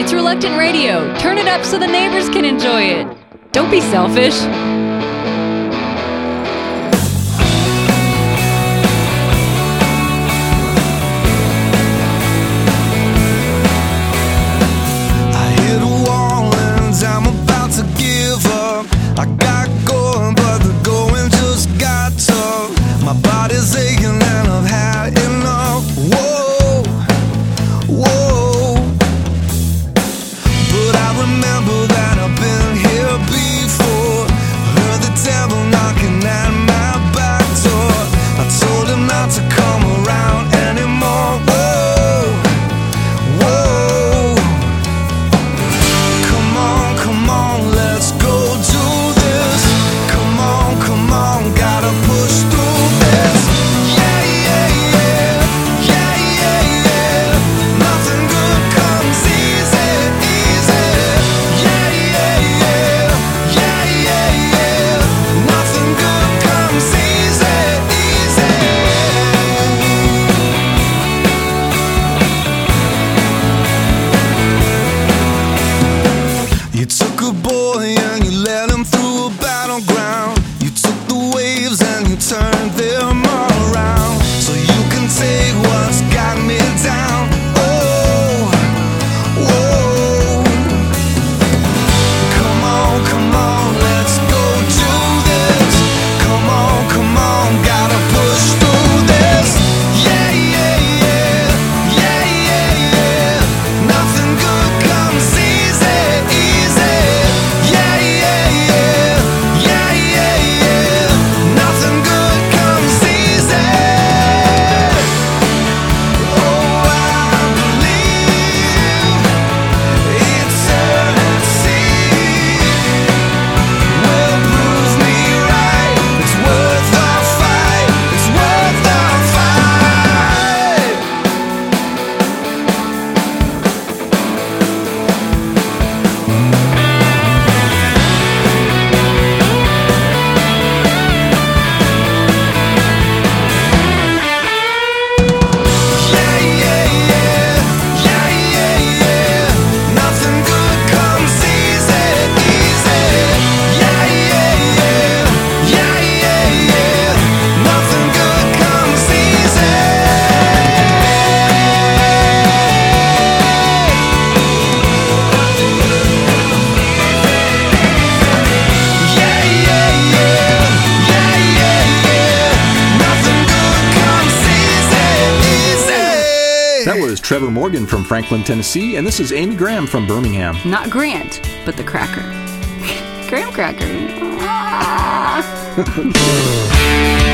It's Reluctant Radio. Turn it up so the neighbors can enjoy it. Don't be selfish. Trevor Morgan from Franklin, Tennessee, and this is Amy Graham from Birmingham. Not Grant, but the cracker. Graham cracker. Cause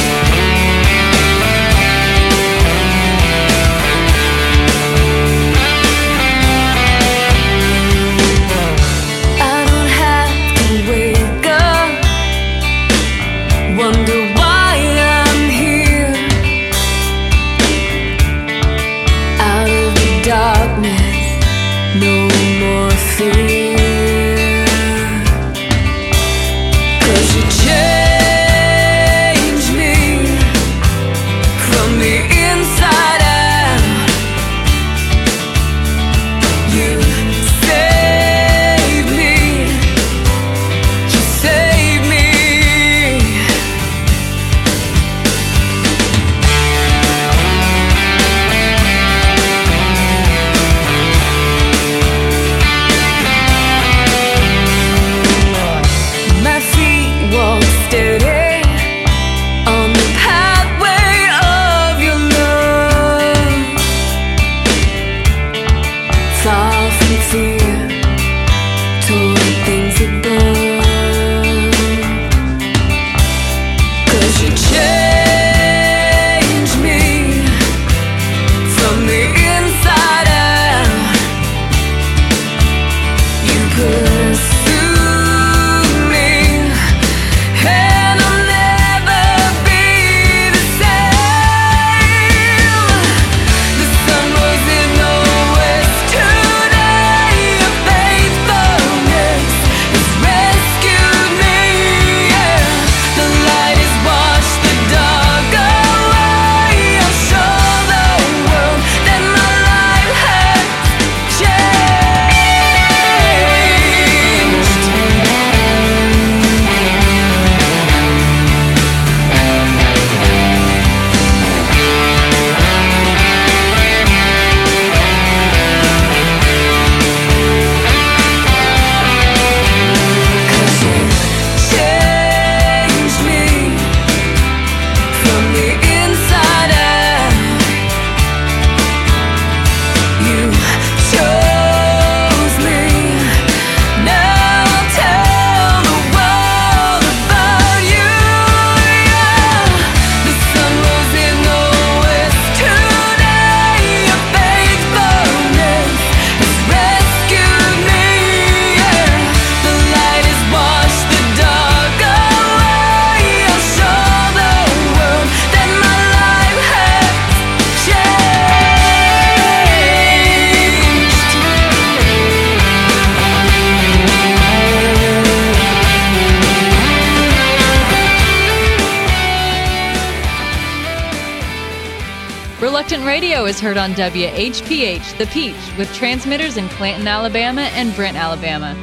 heard on WHPH The Peach with transmitters in Clanton, Alabama and Brent, Alabama.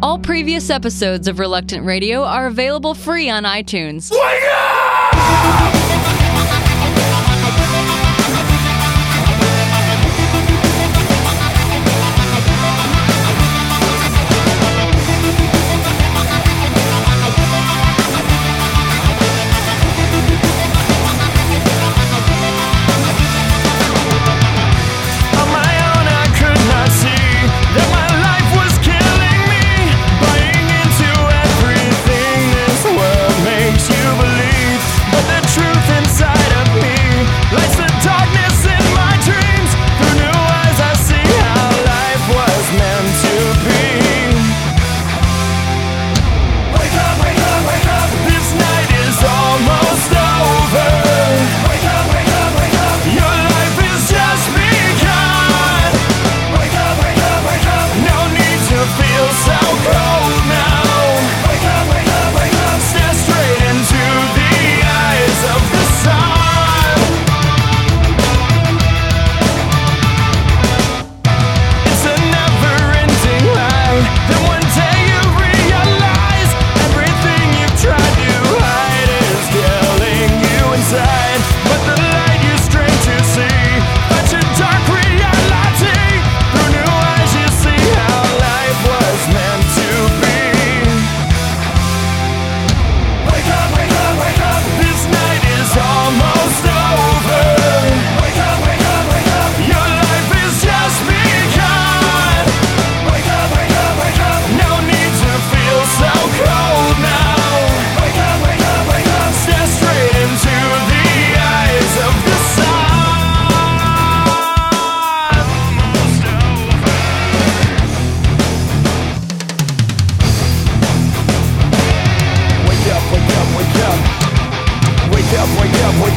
All previous episodes of Reluctant Radio are available free on iTunes. Wake up!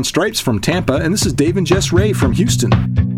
Stripes from Tampa, and this is Dave and Jess Ray from Houston.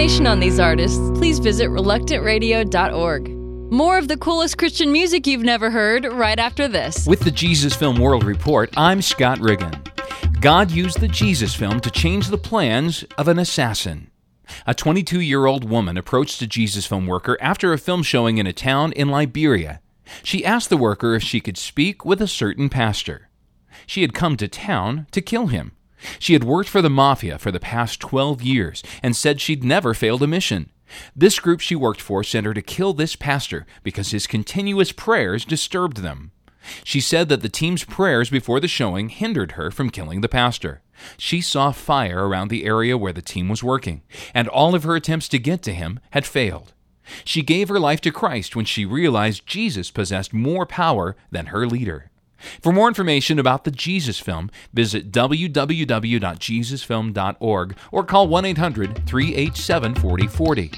Information on these artists, please visit reluctantradio.org. More of the coolest Christian music you've never heard right after this. With the Jesus Film World Report, I'm Scott Riggin. God used the Jesus film to change the plans of an assassin. A 22 year old woman approached a Jesus film worker after a film showing in a town in Liberia. She asked the worker if she could speak with a certain pastor. She had come to town to kill him. She had worked for the mafia for the past 12 years and said she'd never failed a mission. This group she worked for sent her to kill this pastor because his continuous prayers disturbed them. She said that the team's prayers before the showing hindered her from killing the pastor. She saw fire around the area where the team was working, and all of her attempts to get to him had failed. She gave her life to Christ when she realized Jesus possessed more power than her leader. For more information about the Jesus Film, visit www.jesusfilm.org or call 1 800 387 4040.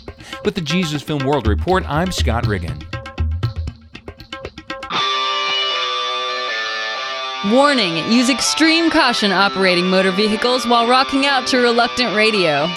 With the Jesus Film World Report, I'm Scott Riggin. Warning use extreme caution operating motor vehicles while rocking out to reluctant radio.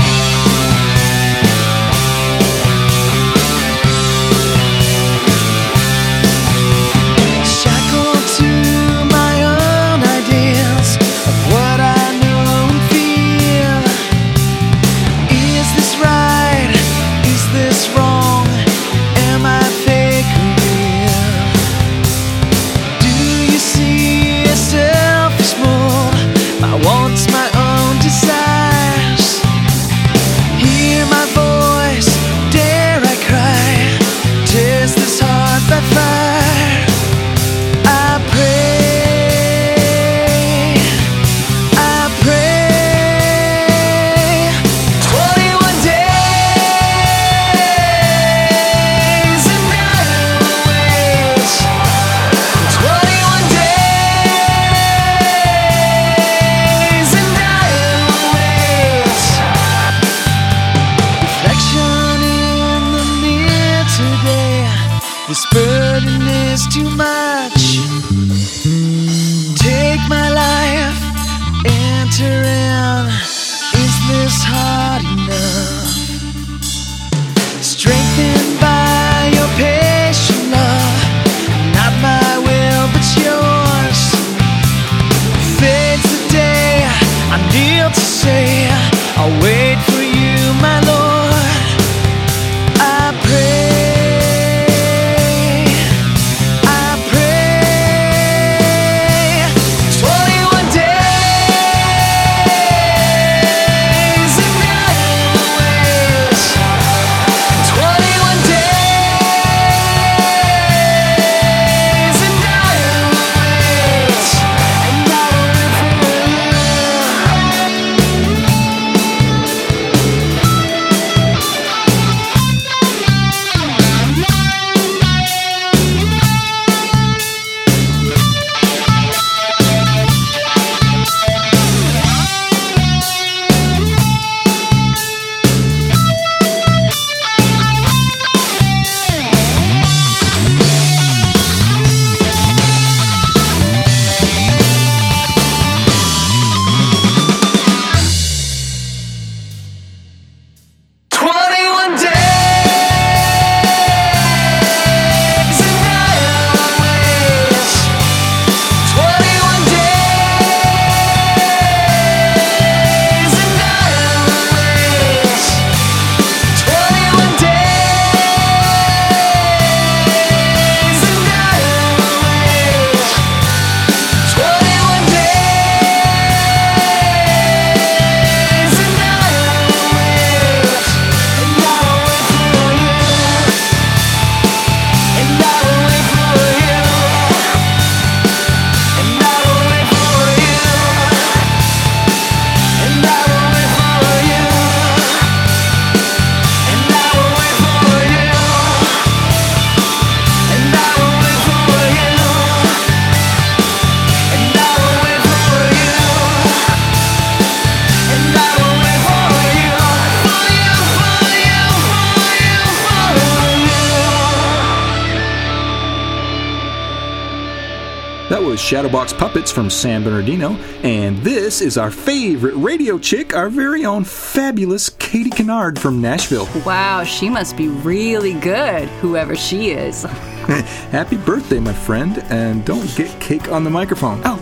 Shadowbox Puppets from San Bernardino, and this is our favorite radio chick, our very own fabulous Katie Kennard from Nashville. Wow, she must be really good, whoever she is. Happy birthday, my friend, and don't get cake on the microphone. Oh,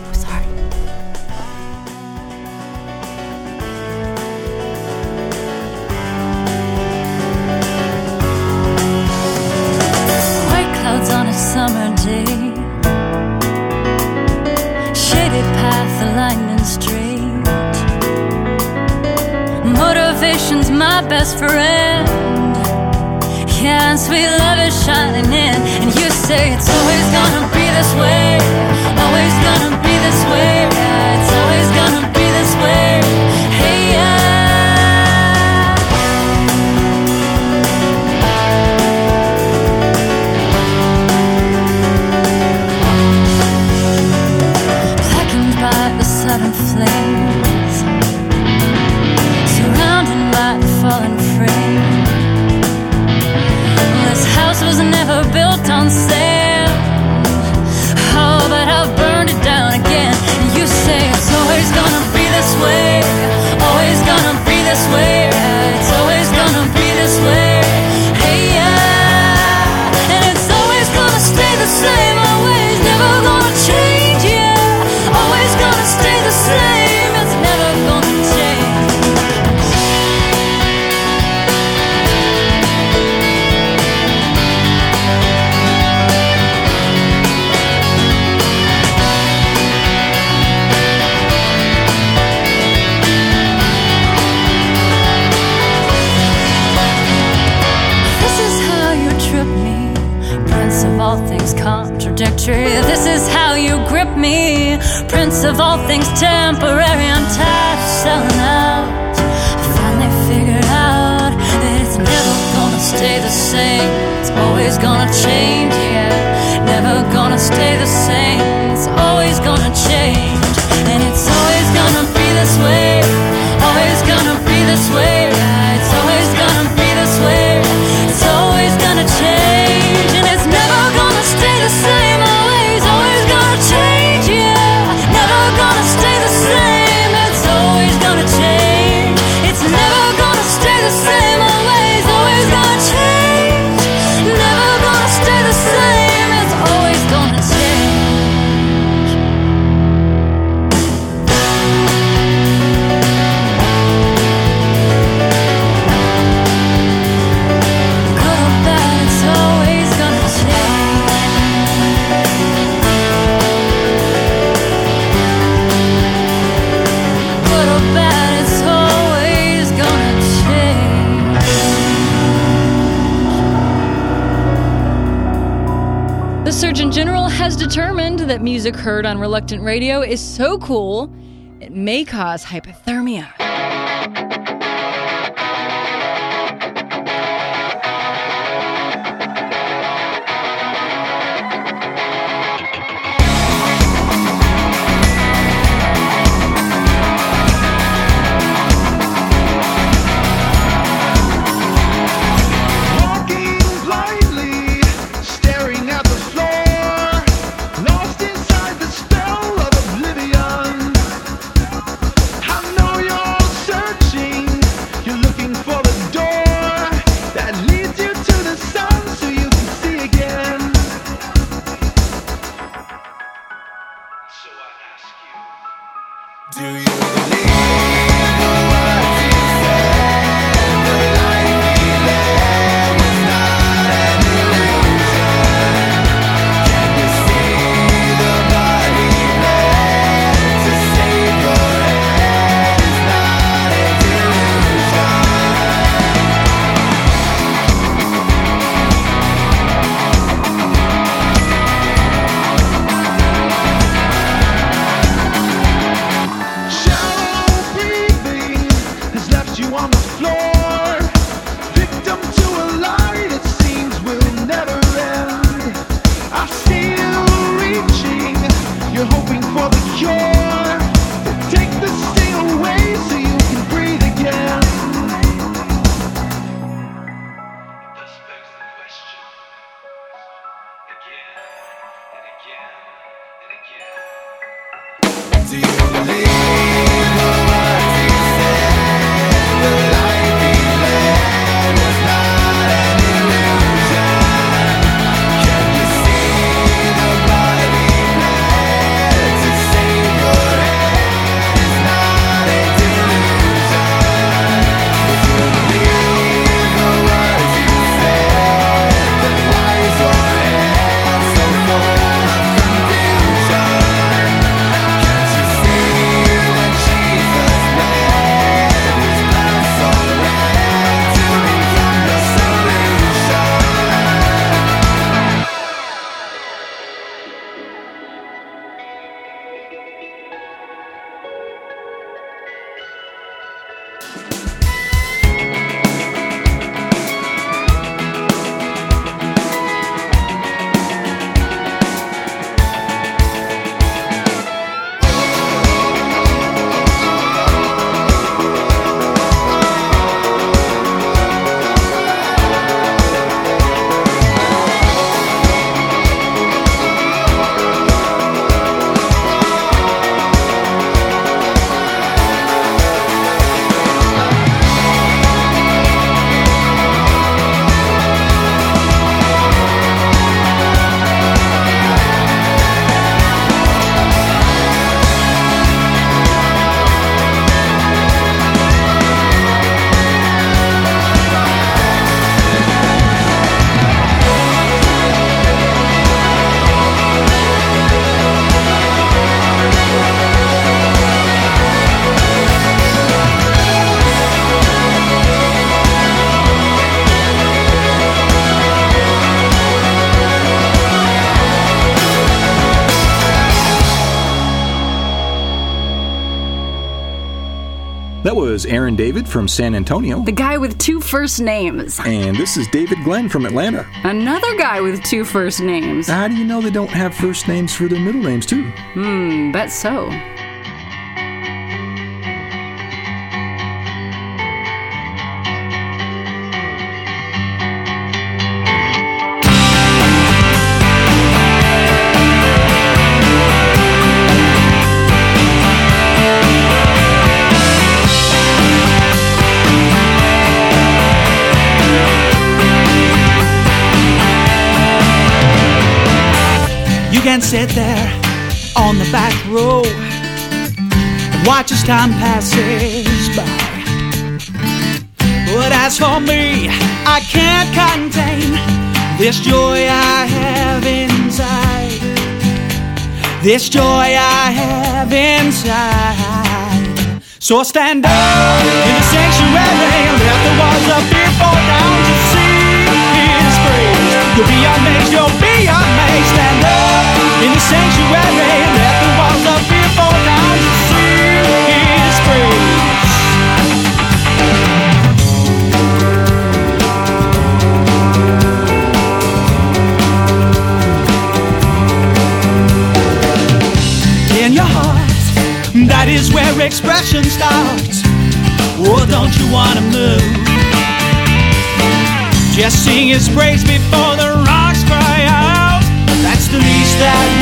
music heard on Reluctant Radio is so cool, it may cause hypothermia. Aaron David from San Antonio. The guy with two first names. And this is David Glenn from Atlanta. Another guy with two first names. How do you know they don't have first names for their middle names, too? Hmm, bet so. Sit there on the back row and watch as time passes by. But as for me, I can't contain this joy I have inside. This joy I have inside. So stand up in the sanctuary and let the walls of fear fall down to see His praise. You'll be amazed, you'll sanctuary let the walls of fear fall down to His in your heart. That is where expression starts. Oh, don't you wanna move? Just sing his praise before the rocks cry out. That's the least that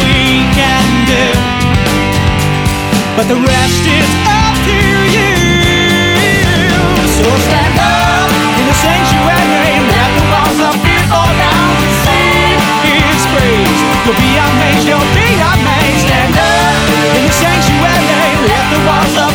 But the rest is up to you. So stand up in the sanctuary and let the walls of fear fall down sing his praise. You'll be amazed, you'll be amazed. Stand up in the sanctuary, let the walls of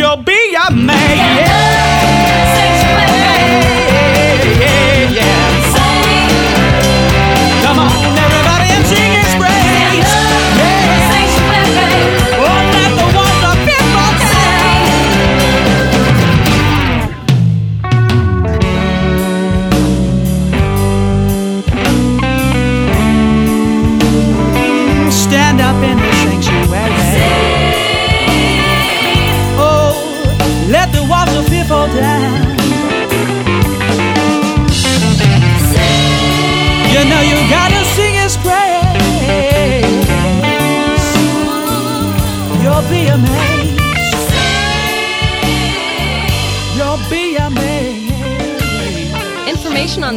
you'll be a man.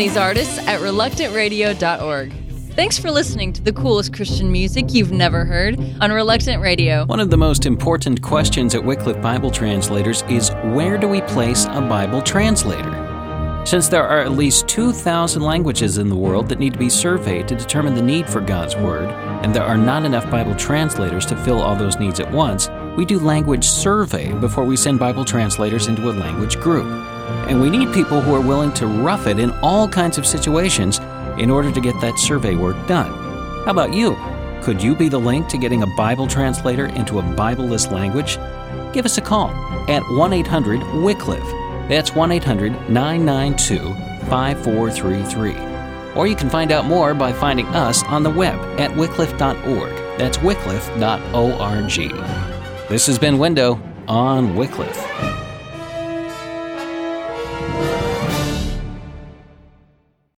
These artists at reluctantradio.org. Thanks for listening to the coolest Christian music you've never heard on Reluctant Radio. One of the most important questions at Wycliffe Bible Translators is where do we place a Bible translator? Since there are at least 2,000 languages in the world that need to be surveyed to determine the need for God's Word, and there are not enough Bible translators to fill all those needs at once, we do language survey before we send Bible translators into a language group. And we need people who are willing to rough it in all kinds of situations in order to get that survey work done. How about you? Could you be the link to getting a Bible translator into a Bibleless language? Give us a call at 1 800 Wycliffe. That's 1 800 992 5433. Or you can find out more by finding us on the web at wycliffe.org. That's wycliffe.org. This has been Window on Wycliffe.